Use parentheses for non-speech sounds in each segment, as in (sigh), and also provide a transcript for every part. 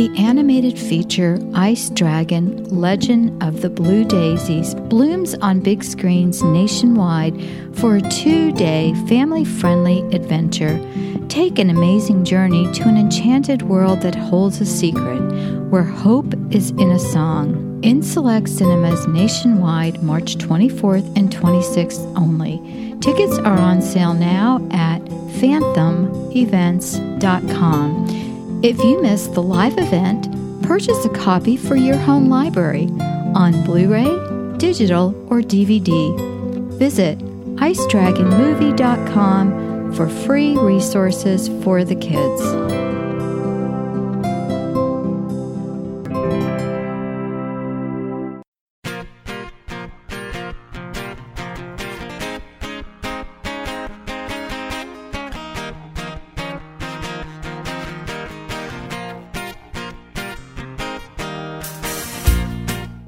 The animated feature Ice Dragon Legend of the Blue Daisies blooms on big screens nationwide for a two day family friendly adventure. Take an amazing journey to an enchanted world that holds a secret, where hope is in a song. In select cinemas nationwide, March 24th and 26th only. Tickets are on sale now at fathomevents.com. If you missed the live event, purchase a copy for your home library on Blu ray, digital, or DVD. Visit icedragonmovie.com for free resources for the kids.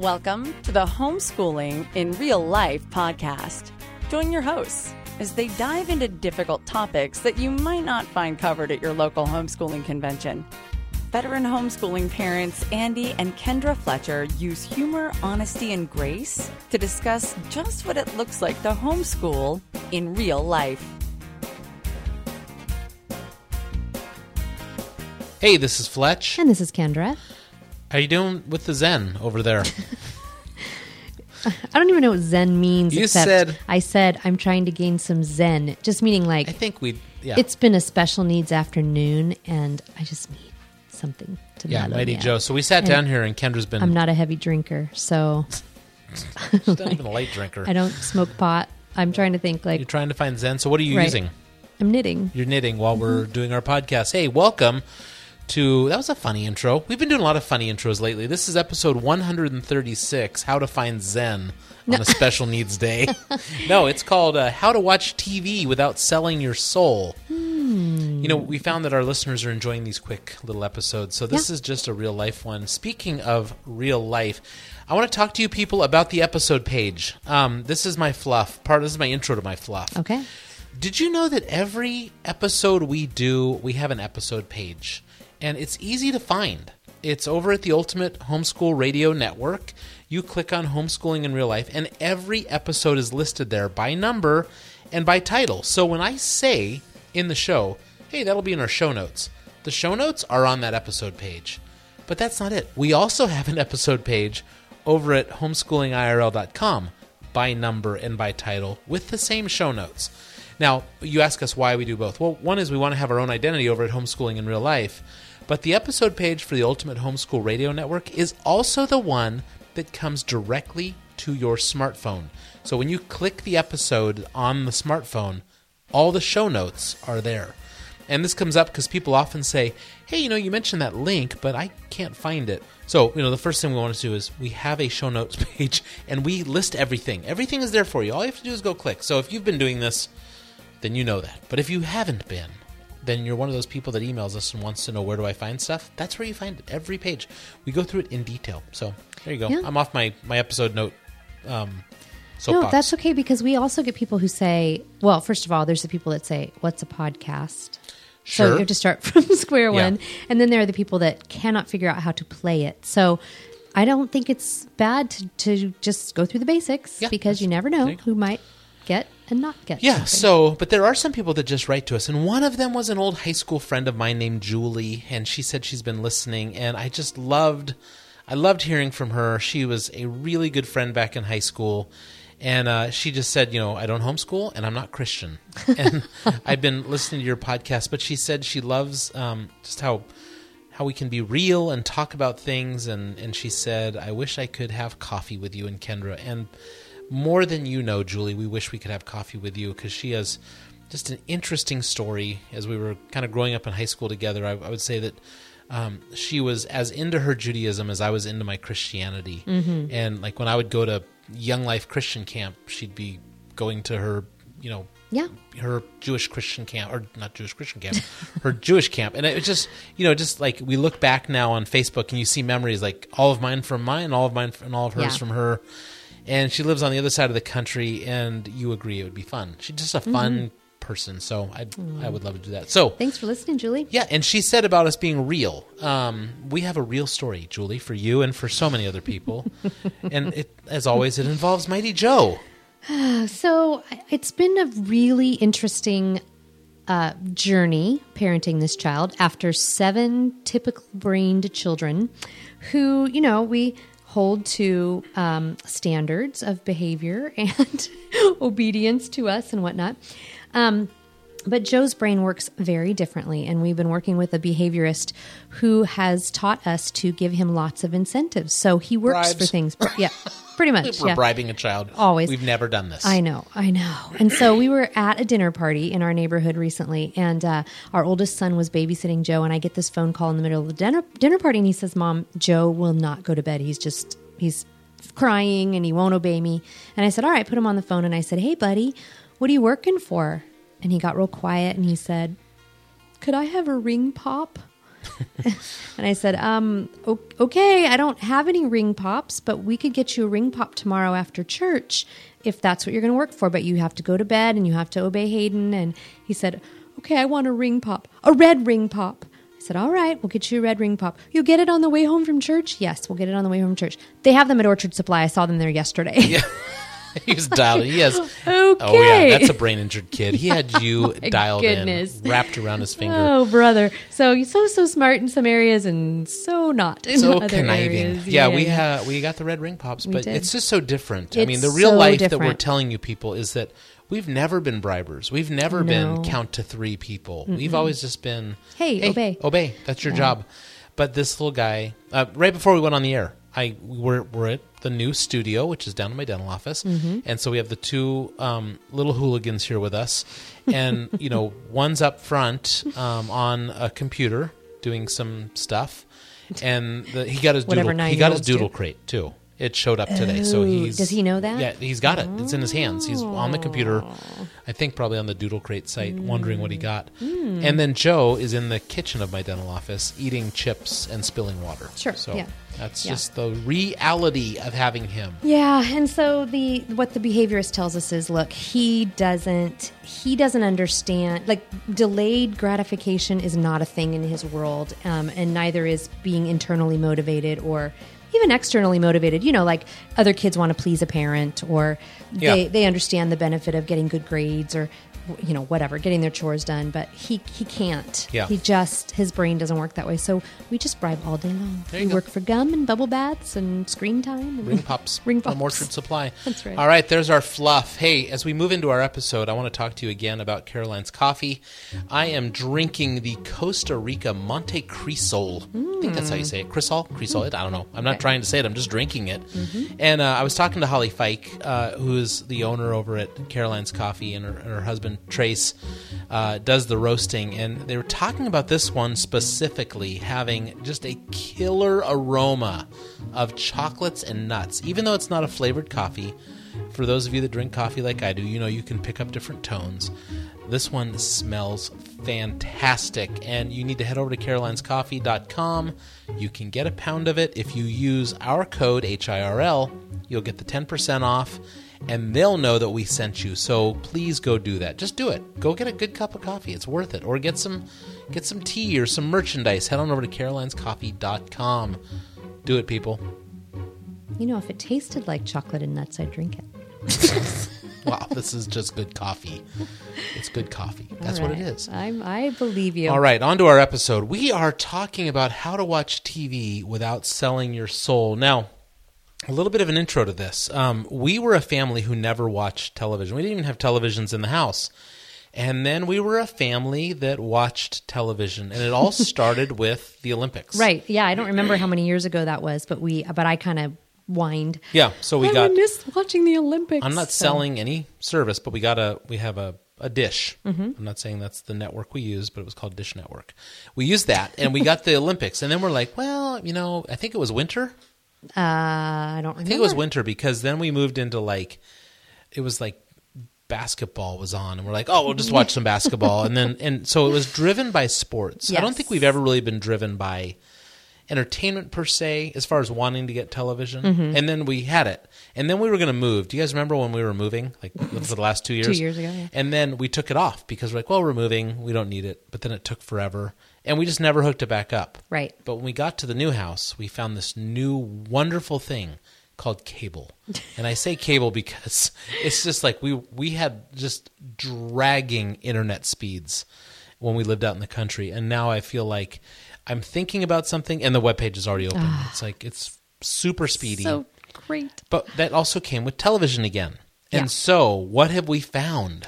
Welcome to the Homeschooling in Real Life podcast. Join your hosts as they dive into difficult topics that you might not find covered at your local homeschooling convention. Veteran homeschooling parents Andy and Kendra Fletcher use humor, honesty, and grace to discuss just what it looks like to homeschool in real life. Hey, this is Fletch. And this is Kendra. How you doing with the Zen over there? (laughs) I don't even know what Zen means. You except said- I said I'm trying to gain some Zen, just meaning like I think we yeah. it's been a special needs afternoon, and I just need something to yeah, mellow Mighty me out. Joe. So we sat And down here and Kendra's been I'm not a heavy drinker, so (laughs) she's not even a light drinker. I don't smoke pot. I'm trying to think like You're trying to find Zen. So what are you Right. using? I'm knitting. You're knitting while we're doing our podcast. Hey, welcome to that was a funny intro. We've been doing a lot of funny intros lately. This is episode 136, How to Find Zen on a Special Needs Day. (laughs) no, it's called uh, How to Watch TV Without Selling Your Soul. You know, we found that our listeners are enjoying these quick little episodes. So this is just a real life one. Speaking of real life, I want to talk to you people about the episode page. Um, this is my fluff part. This is my intro to my fluff. Okay. Did you know that every episode we do, we have an episode page? And it's easy to find. It's over at the Ultimate Homeschool Radio Network. You click on Homeschooling in Real Life, and every episode is listed there by number and by title. So when I say in the show, hey, that'll be in our show notes, the show notes are on that episode page. But that's not it. We also have an episode page over at homeschoolingirl.com by number and by title with the same show notes. Now, you ask us why we do both. Well, one is we want to have our own identity over at Homeschooling in Real Life, but the episode page for the Ultimate Homeschool Radio Network is also the one that comes directly to your smartphone. So when you click the episode on the smartphone, all the show notes are there. And this comes up because people often say, hey, you know, you mentioned that link, but I can't find it. So, you know, the first thing we want to do is we have a show notes (laughs) page and we list everything. Everything is there for you. All you have to do is go click. So if you've been doing this, then you know that. But if you haven't been, then you're one of those people that emails us and wants to know where do I find stuff. That's where you find it. Every page. We go through it in detail. So there you go. Yeah. I'm off my, my episode note um, No, soapbox. that's okay because we also get people who say, well, first of all, there's the people that say, "What's a podcast?" So you have to start (laughs) from square Yeah. one. And then there are the people that cannot figure out how to play it. So I don't think it's bad to, to just go through the basics Yeah, because you never know who might get and not get. Yeah, something. so, but there are some people that just write to us, and one of them was an old high school friend of mine named Julie, and she said she's been listening, and I just loved, I loved hearing from her. She was a really good friend back in high school, and uh, she just said, you know, I don't homeschool, and I'm not Christian, (laughs) and I've been listening to your podcast, but she said she loves um, just how how we can be real and talk about things and and she said I wish I could have coffee with you and Kendra and more than you know Julie we wish we could have coffee with you because she has just an interesting story as we were kind of growing up in high school together I, I would say that um, she was as into her Judaism as I was into my Christianity and like when I would go to Young Life Christian camp she'd be going to her you know Yeah. her Jewish Christian camp, or not Jewish Christian camp, (laughs) her Jewish camp. And it was just, you know, just like we look back now on Facebook and you see memories like all of mine from mine, all of mine and all of hers Yeah. from her. And she lives on the other side of the country, and you agree it would be fun. She's just a fun, person. So I I would love to do that. So Thanks for listening, Julie. yeah, and she said about us being real. Um, we have a real story, Julie, for you and for so many other people. (laughs) and it, as always, it involves Mighty Joe. (sighs) So it's been a really interesting uh, journey parenting this child after seven typical brained children who, you know, we hold to um, standards of behavior (laughs) and obedience to us and whatnot. Um, but Joe's brain works very differently, and we've been working with a behaviorist who has taught us to give him lots of incentives. So he works Bribes. for things. Yeah, (laughs) pretty much. We're yeah. bribing a child. Always. We've never done this. I know, I know. And so we were at a dinner party in our neighborhood recently, and uh, our oldest son was babysitting Joe. And I get this phone call in the middle of the dinner dinner party, and he says, "Mom, Joe will not go to bed. He's just he's crying and he won't obey me." And I said, "All right, put him on the phone." And I said, "Hey, buddy, what are you working for?" And he got real quiet, and he said, "Could I have a ring pop?" (laughs) And I said, um, okay, I don't have any ring pops, but we could get you a ring pop tomorrow after church if that's what you're going to work for. But you have to go to bed and you have to obey Hayden. And he said, okay, I want a ring pop, a red ring pop. I said, all right, we'll get you a red ring pop. You'll get it on the way home from church? Yes, we'll get it on the way home from church. They have them at Orchard Supply. I saw them there yesterday. Yeah. (laughs) (laughs) He's dialed. He has. okay. Oh yeah, that's a brain injured kid. He had you (laughs) dialed goodness. in, wrapped around his finger. Oh, brother. So you're so, so smart in some areas and so not in so other conniving. areas. Yeah, we ha- we got the red ring pops, We but did. it's just so different. I mean, the real so life that we're telling you people is that we've never been bribers. We've never No. been count to three people. We've always just been Hey, obey. obey. That's your job. But this little guy, uh, right before we went on the air, I we're we're at the new studio, which is down in my dental office, Mm-hmm. and so we have the two um, little hooligans here with us, and (laughs) you know, one's up front um, on a computer doing some stuff, and the, he got his doodle, he got his do. doodle crate too. It showed up today, so he's does he know that? Yeah, he's got it. It's in his hands. He's on the computer. I think probably on the Doodle Crate site, wondering what he got. Hmm. And then Joe is in the kitchen of my dental office eating chips and spilling water. Sure, So yeah. that's Yeah. just the reality of having him. Yeah, and so the what the behaviorist tells us is look, he doesn't he doesn't understand like delayed gratification is not a thing in his world, um, and neither is being internally motivated or even externally motivated. You know, like other kids want to please a parent or they Yeah. they understand the benefit of getting good grades or you know whatever getting their chores done but he he can't Yeah. he just his brain doesn't work that way so we just bribe all day long There we go. work for gum and bubble baths and screen time and Ring pops (laughs) Ring from pops. Orchard Supply. (laughs) That's right. All right, there's our fluff. Hey, as we move into our episode, I want to talk to you again about Caroline's coffee. I am drinking the Costa Rica Monte Crisol. I think that's how you say it. Crisol? Crisol? I don't know. I'm not Okay. trying to say it. I'm just drinking it. Mm-hmm. And uh, I was talking to Holly Fike, uh, who is the owner over at Caroline's Coffee, and her, and her husband Trace uh, does the roasting. And they were talking about this one specifically having just a killer aroma of chocolates and nuts. Even though it's not a flavored coffee, for those of you that drink coffee like I do, you know you can pick up different tones. This one smells fantastic, and you need to head over to carolinescoffee.com. You can get a pound of it. If you use our code HIRL, you'll get the 10% off, and they'll know that we sent you. So please go do that. Just do it. Go get a good cup of coffee. It's worth it. Or get some get some tea or some merchandise. Head on over to carolinescoffee.com. Do it, people. You know, if it tasted like chocolate and nuts, I'd drink it. (laughs) Wow, this is just good coffee. It's good coffee. That's what it right. is. I'm, I believe you. All right, on to our episode. We are talking about how to watch TV without selling your soul. Now, a little bit of an intro to this. Um, we were a family who never watched television. We didn't even have televisions in the house. And then we were a family that watched television, and it all (laughs) started with the Olympics. Right. Yeah. I don't remember how many years ago that was, but we, but I kind of whined. Yeah. So we I got. miss watching the Olympics. I'm not So- selling any service, but we got a we have a a dish. Mm-hmm. I'm not saying that's the network we use, but it was called Dish Network. We used that, and we got the (laughs) Olympics, and then we're like, well, you know, I think it was winter. Uh, I don't remember. I think it was winter because then we moved into like it was like basketball was on and we're like oh we'll just watch some basketball and then and so it was driven by sports i don't think we've ever really been driven by entertainment per se as far as wanting to get television. Mm-hmm. And then we had it. And then we were going to move. Do you guys remember when we were moving? Like for the last two years? two years ago, yeah. And then we took it off because we're like, well, we're moving. We don't need it. But then it took forever. And we just never hooked it back up. Right. But when we got to the new house, we found this new wonderful thing called cable. (laughs) And I say cable because (laughs) it's just like we we had just dragging internet speeds when we lived out in the country. And now I feel like I'm thinking about something and the webpage is already open. Ah. it's like it's super speedy. So great. but that also came with television again. And Yeah. so, what have we found?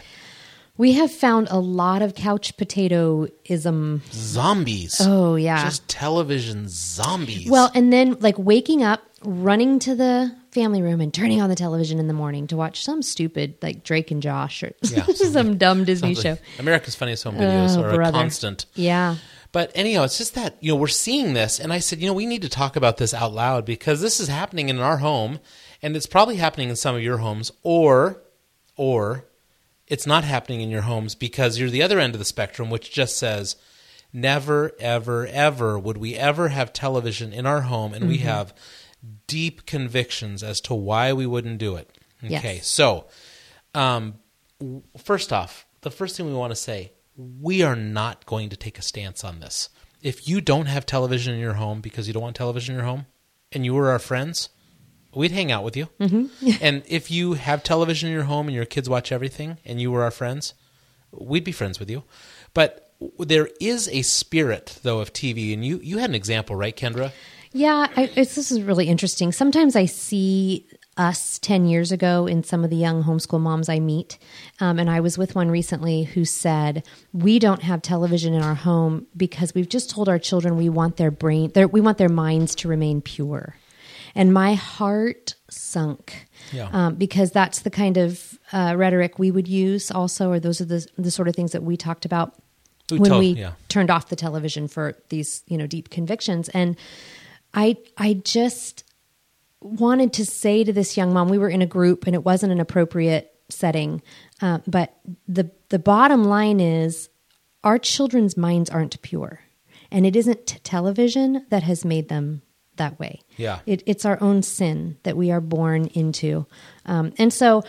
We have found a lot of couch potato ism. Zombies. Oh, yeah. Just television zombies. Well, and then like waking up, running to the family room and turning on the television in the morning to watch some stupid like Drake and Josh or Yeah, (laughs) some dumb Disney show. America's Funniest Home Videos Oh, are a constant. Yeah. But anyhow, it's just that, you know, we're seeing this, and I said, you know, we need to talk about this out loud because this is happening in our home, and it's probably happening in some of your homes, or, or it's not happening in your homes because you're the other end of the spectrum, which just says, never, ever, ever would we ever have television in our home, and we have deep convictions as to why we wouldn't do it. Yes. Okay, so um, w- first off, the first thing we want to say, we are not going to take a stance on this. If you don't have television in your home because you don't want television in your home, and you are our friends, we'd hang out with you. Mm-hmm. (laughs) and if you have television in your home and your kids watch everything, and you were our friends, we'd be friends with you. But there is a spirit, though, of TV, and you you had an example, right, Kendra? Yeah, I, it's, this is really interesting. Sometimes I see us 10 years ago in some of the young homeschool moms I meet. Um, and I was with one recently who said, We don't have television in our home because we've just told our children we want their brain, their, we want their minds to remain pure. And my heart sunk Yeah. um, because that's the kind of uh, rhetoric we would use also, or those are the, the sort of things that we talked about We when told- we yeah. turned off the television for these you know deep convictions and i i just wanted to say to this young mom we were in a group and it wasn't an appropriate setting uh, but the the bottom line is our children's minds aren't pure and it isn't television that has made them that way Yeah. it, it's our own sin that we are born into um, and so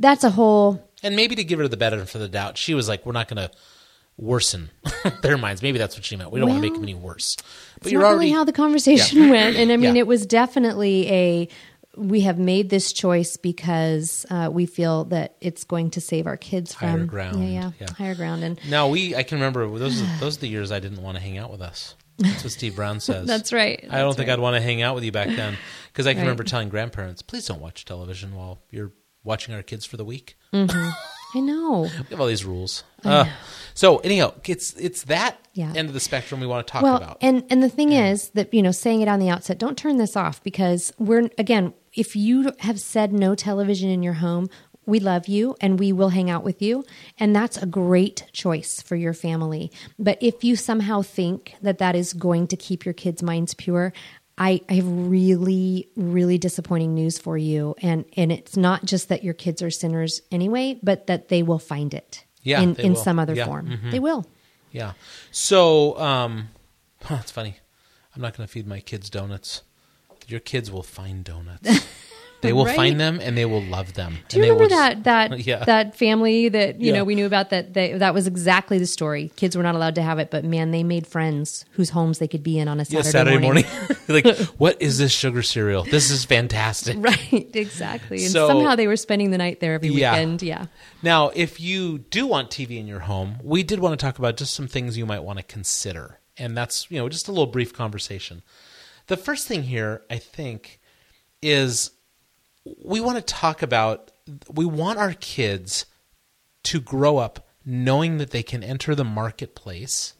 that's a whole And maybe to give her the benefit of the doubt, she was like, "We're not going to worsen (laughs) their minds." Maybe that's what she meant. We don't want to make them any worse. But It's you're not already really how the conversation (laughs) went, and I mean, Yeah. it was definitely a. We have made this choice because uh, we feel that it's going to save our kids from Higher ground, Yeah, yeah, yeah. higher ground, and now we. I can remember those. Those are the years I didn't want to hang out with us. That's what Steve Brown (laughs) says. That's right. I don't That's think right. I'd want to hang out with you back then because I can Right. remember telling grandparents, "Please don't watch television while you're watching our kids for the week." I know. (laughs) We have all these rules. Uh, so anyhow, it's it's that Yeah. end of the spectrum we want to talk well, about. and and the thing is that you know, saying it on the outset, don't turn this off because we're again, if you have said no television in your home, we love you and we will hang out with you, and that's a great choice for your family. But if you somehow think that that is going to keep your kids' minds pure. I, I have really, really disappointing news for you, and and it's not just that your kids are sinners anyway, but that they will find it Yeah, in in will. some other Yeah, form. mhm. They will. yeah. So um, huh, it's funny. I'm not going to feed my kids donuts. Your kids will find donuts. (laughs) They will Right. find them and they will love them. Do you and they will remember just- that that (laughs) Yeah. that family that you Yeah. know we knew about that they, that was exactly the story. Kids were not allowed to have it, but man, they made friends whose homes they could be in on a Yeah, Saturday, Saturday morning. morning. (laughs) (laughs) like, what is this sugar cereal? This is fantastic. right, exactly. And So- somehow they were spending the night there every Yeah. weekend. Yeah. Now, if you do want TV in your home, we did want to talk about just some things you might want to consider. And that's, you know, just a little brief conversation. The first thing here, I think, is we want to talk about we want our kids to grow up knowing that they can enter the marketplace.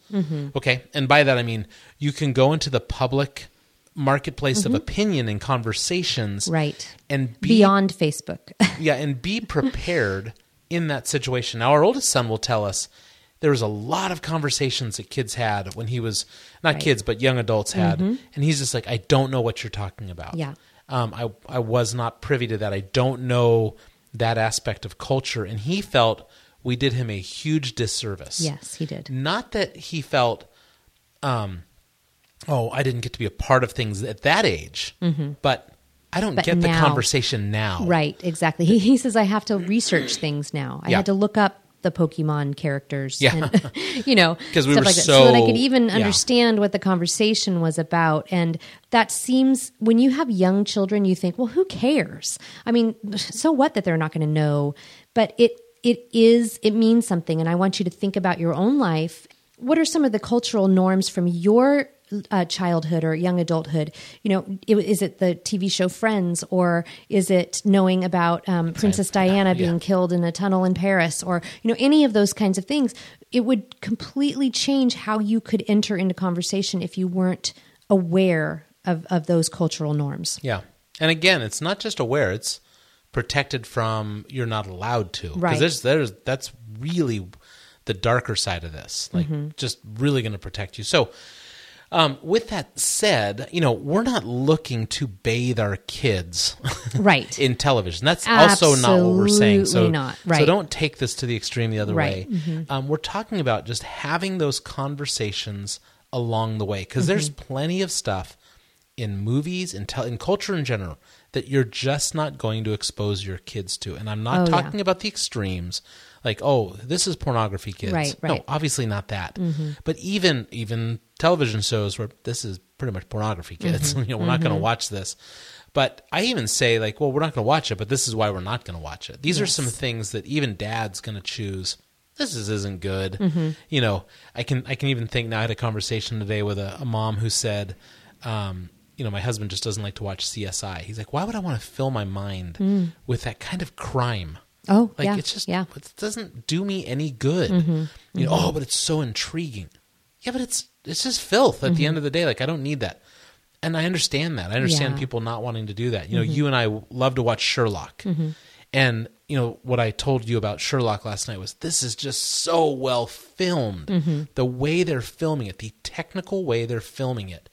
Okay. And by that, I mean you can go into the public marketplace of opinion and conversations. Right. And be Beyond Facebook. (laughs) yeah, and be prepared in that situation. Now, our oldest son will tell us there was a lot of conversations that kids had when he was not Right. Mm-hmm. kids, but young adults had, and he's just like, I don't know what you're talking about. Yeah. Um, I I was not privy to that. I don't know that aspect of culture, and he felt we did him a huge disservice. yes, he did. Not that he felt um, oh, I didn't get to be a part of things at that age, but I don't But get the conversation now. Right, exactly. He, he says I have to research things now. I Yeah. had to look up the Pokemon characters, Yeah. and, (laughs) you know, because we stuff were like that, so that I could even yeah. understand what the conversation was about. And that seems when you have young children, you think, well, who cares? I mean, (sighs) so what that they're not going to know? But it it is it means something, and I want you to think about your own life. What are some of the cultural norms from your uh, childhood or young adulthood? You know, i- is it the TV show Friends, or is it knowing about um, Princess Diana being killed in a tunnel in Paris, or you know, any of those kinds of things? It would completely change how you could enter into conversation if you weren't aware of of those cultural norms. Yeah. And again, it's not just aware, it's protected from you're not allowed to. Right. Because there's, there's, that's really the darker side of this. Like, Mm-hmm. just really going to protect you. So, um, with that said, you know, we're not looking to bathe our kids (laughs) Right. in television. That's also not what we're saying. So, Absolutely not. so don't take this to the extreme the other Right. Mm-hmm. way. Um, we're talking about just having those conversations along the way because there's Mm-hmm. plenty of stuff in movies and tel- in culture in general that you're just not going to expose your kids to. And I'm not Oh, yeah. talking about the extremes, like oh, this is pornography, kids. Right, No, right. Mm-hmm. obviously not that. But even even television shows where this is pretty much pornography, kids. Mm-hmm. (laughs) you know, we're not going to watch this. But I even say like, well, we're not going to watch it, but this is why we're not going to watch it. These are some things that even dad's going to choose. This is, isn't good. Mm-hmm. You know, I can I can even think now. I had a conversation today with a, a mom who said, um, you know, my husband just doesn't like to watch CSI. He's like, why would I want to fill my mind with that kind of crime? Oh, Like yeah, it's just yeah. Mm-hmm. it doesn't do me any good. You know, oh, but it's so intriguing. Yeah, but it's it's just filth at the end of the day. Like I don't need that. And I understand that. I understand Mm-hmm. Yeah. Mm-hmm. people not wanting to do that. You know, you and I love to watch Sherlock. And you know what I told you about Sherlock last night was this is just so well filmed. Mm-hmm. The way they're filming it, the technical way they're filming it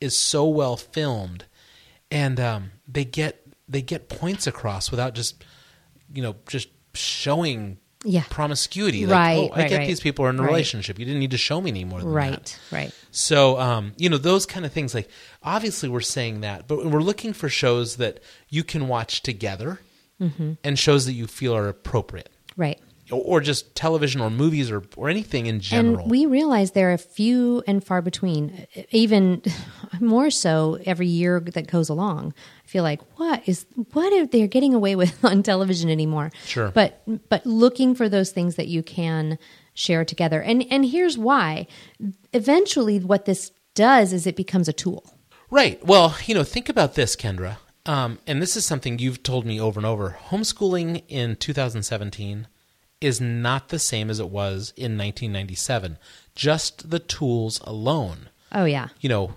is so well filmed and um, they get they get points across without just you know just showing Yeah. promiscuity. Like, Right, oh, I right, get right. these people are in a Right. relationship. You didn't need to show me any more than that. Right, right. So, um, you know, those kind of things. Like, obviously, we're saying that, but we're looking for shows that you can watch together Mm-hmm. and shows that you feel are appropriate, Right. Or, just television or movies or or anything in general. And we realize there are few and far between, even (laughs) more so every year that goes along. I feel like what is what are they getting away with (laughs) on television anymore? Sure. But but looking for those things that you can share together. And and here's why. Eventually what this does is it becomes a tool. Right. Well, you know, think about this, Kendra. Um, and this is something you've told me over and over. Homeschooling in 2017 is not the same as it was in 1997. Just the tools alone. Oh yeah. You know,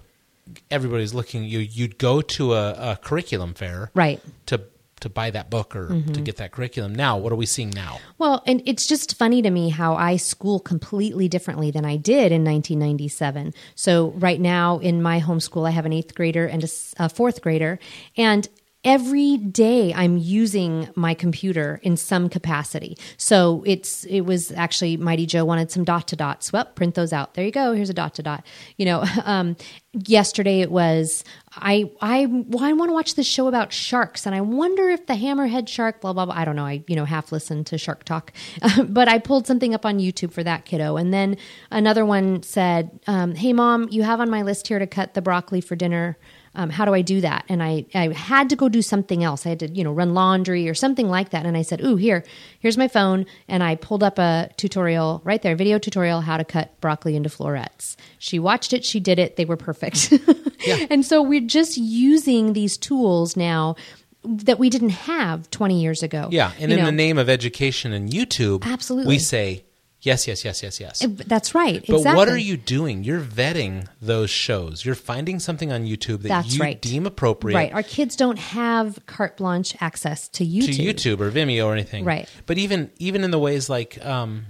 everybody's looking. You you'd go to a, a curriculum fair, Right. To to buy that book or to mm-hmm. get that curriculum. Now, what are we seeing now? Well, and it's just funny to me how I school completely differently than I did in 1997. So, right now in my homeschool, I have an eighth grader and a, fourth grader. And every day I'm using my computer in some capacity. So it's it was actually Mighty Joe wanted some dot to dots. Well, print those out. There you go. Here's a dot to dot. You know, (laughs) um, yesterday it was I I well, I want to watch this show about sharks and I wonder if the hammerhead shark blah blah blah. I don't know. I you know half listened to Shark Talk, (laughs) but I pulled something up on YouTube for that kiddo. And then another one said, um, "Hey mom, you have on my list here to cut the broccoli for dinner." Um, how do I do that? And I, I had to go do something else. I had to, you know, run laundry or something like that. And I said, ooh, here, here's my phone. And I pulled up a tutorial right there, video tutorial, how to cut broccoli into florets. She watched it. She did it. They were perfect. (laughs) yeah. and so we're just using these tools now that we didn't have 20 years ago. Yeah, and You in know, the name of education and YouTube, Absolutely. we say yes, yes, yes, yes, yes. That's right. But exactly. what are you doing? You're vetting those shows. You're finding something on YouTube that That's you right. deem appropriate Right. Our kids don't have carte blanche access to YouTube. to YouTube or Vimeo or anything. Right. But even even in the ways like um,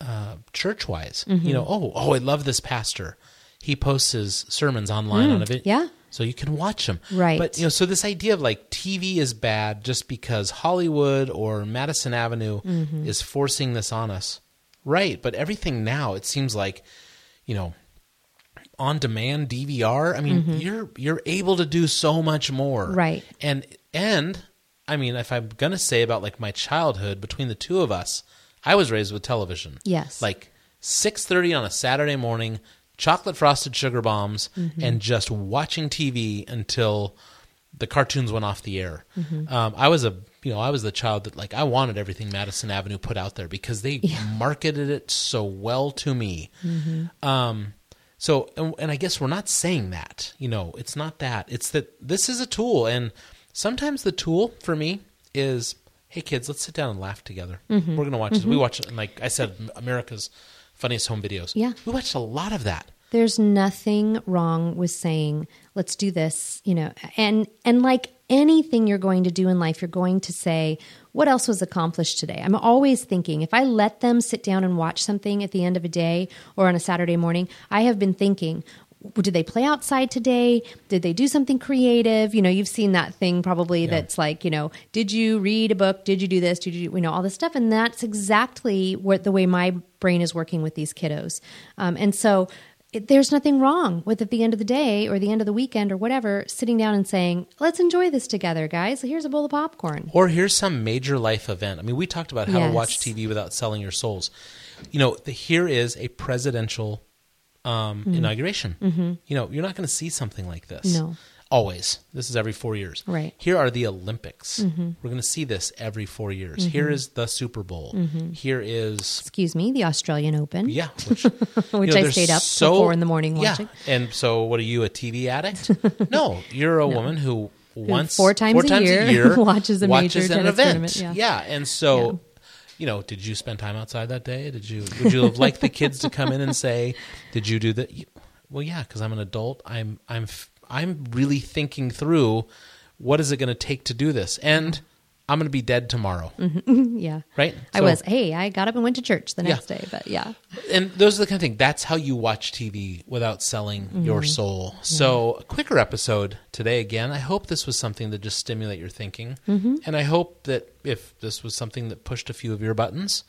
uh, church wise, Mm-hmm. you know, oh oh, I love this pastor. He posts his sermons online on a video. Mm, yeah. So you can watch them. Right. But you know, so this idea of like TV is bad just because Hollywood or Madison Avenue Mm-hmm. is forcing this on us. Right. But everything now, it seems like, you know, on demand DVR. I mean, you're you're able to do so much more. Mm-hmm. Right. And and I mean, if I'm gonna say about like my childhood, between the two of us, I was raised with television. Yes. Like six thirty on a Saturday morning, chocolate frosted sugar bombs, Mm-hmm. and just watching TV until the cartoons went off the air. Mm-hmm. Um, I was a you know I was the child that like I wanted everything Madison Avenue put out there because they marketed it so well to me. Mm-hmm. Um, so and, and I guess we're not saying that you know it's not that it's that this is a tool and sometimes the tool for me is hey kids let's sit down and laugh together. Mm-hmm. We're gonna watch this. We watch and like I said America's funniest home videos. Yeah. we watched a lot of that. there's nothing wrong with saying let's do this you know and and like anything you're going to do in life you're going to say what else was accomplished today? I'm always thinking if i let them sit down and watch something at the end of a day or on a saturday morning i have been thinking did they play outside today? Did they do something creative? You know you've seen that thing probably that's like you know did you read a book? Did you do this? Did you you know all this stuff. And that's exactly what the way my brain is working with these kiddos. Um, and so it, there's nothing wrong with at the end of the day or the end of the weekend or whatever sitting down and saying let's enjoy this together guys here's a bowl of popcorn Or here's some major life event. I mean, we talked about how to watch TV without selling your souls. You know, the, here is a presidential um, inauguration. Mm-hmm. You know, you're not going to see something like this. No. Always. This is every four years. Right. Here are the Olympics. Mm-hmm. We're going to see this every four years. Mm-hmm. Here is the Super Bowl. Mm-hmm. Here is excuse me the australian open yeah, (laughs) which, which know, i stayed up so- four in the morning yeah. watching And so, what are you, a TV addict? (laughs) no, you're a woman who once four times a year (laughs) watches a major watches an tennis event. tournament, yeah. and so. You know, did you spend time outside that day? Did you? Would you have liked the kids to come in and say, "Did you do that?" Well, yeah, because I'm an adult. I'm I'm I'm really thinking through what is it going to take to do this, and I'm going to be dead tomorrow, (laughs) yeah right? i was hey i got up and went to church the Yeah. next day but yeah and those are the kind of thing. That's how you watch TV without selling mm-hmm. your soul. So, a quicker episode today. Again, I hope this was something that just stimulate your thinking, mm-hmm. and I hope that if this was something that pushed a few of your buttons,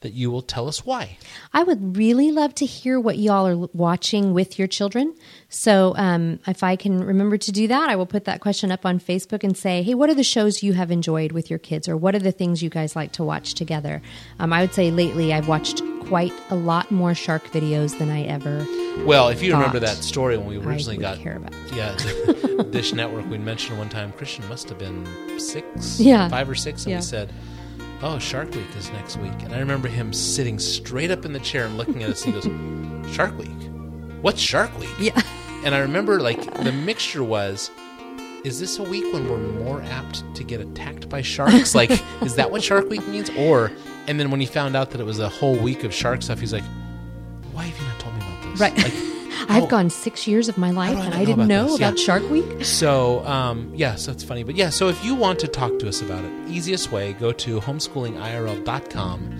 that you will tell us why. I would really love to hear what y'all are watching with your children. So, um, if I can remember to do that, I will put that question up on Facebook and say, hey, what are the shows you have enjoyed with your kids, or what are the things you guys like to watch together? Um, I would say lately I've watched quite a lot more shark videos than I ever. Well, if you remember that story when we originally got care about. (laughs) yeah Dish Network, we mentioned one time Christian must have been six, Yeah. five or six, and Yeah. we said. Oh, Shark Week is next week. And I remember him sitting straight up in the chair and looking at us and he goes, Shark Week? What's Shark Week? Yeah. And I remember like the mixture was is this a week when we're more apt to get attacked by sharks? Like, is that what Shark Week means? Or, and then when he found out that it was a whole week of shark stuff, he's like, why have you not told me about this? Right. Like, I've gone six years of my life and I didn't about know this? Yeah. about Shark Week. So, um, yeah, so it's funny. But yeah, so if you want to talk to us about it, easiest way, go to homeschoolingirl.com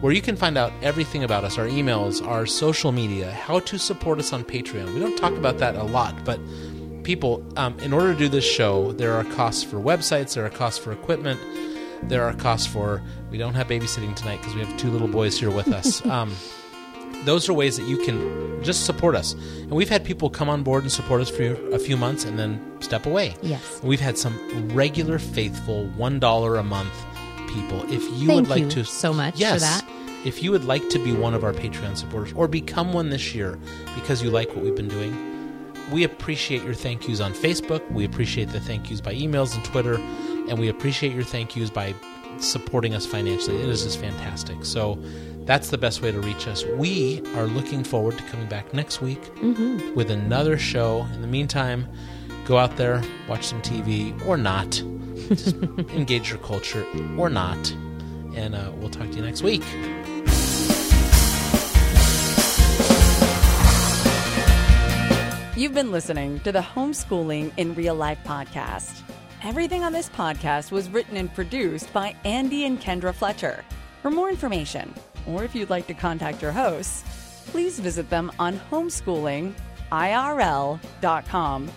where you can find out everything about us, our emails, our social media, how to support us on Patreon. We don't talk about that a lot, but people, um, in order to do this show, there are costs for websites, there are costs for equipment, there are costs for, we don't have babysitting tonight because we have two little boys here with us. (laughs) um, those are ways that you can just support us. And we've had people come on board and support us for a few months and then step away. Yes. We've had some regular, faithful, $1 a month people. If you Thank would like you to. so much for yes, that. If you would like to be one of our Patreon supporters or become one this year because you like what we've been doing, we appreciate your thank yous on Facebook. We appreciate the thank yous by emails and Twitter. And we appreciate your thank yous by supporting us financially. It is just fantastic. So that's the best way to reach us. We are looking forward to coming back next week with another show. In the meantime, go out there, watch some TV or not. Just (laughs) engage your culture or not. And uh, we'll talk to you next week. You've been listening to the Homeschooling in Real Life podcast. Everything on this podcast was written and produced by Andy and Kendra Fletcher. For more information, or if you'd like to contact your hosts, please visit them on homeschoolingirl.com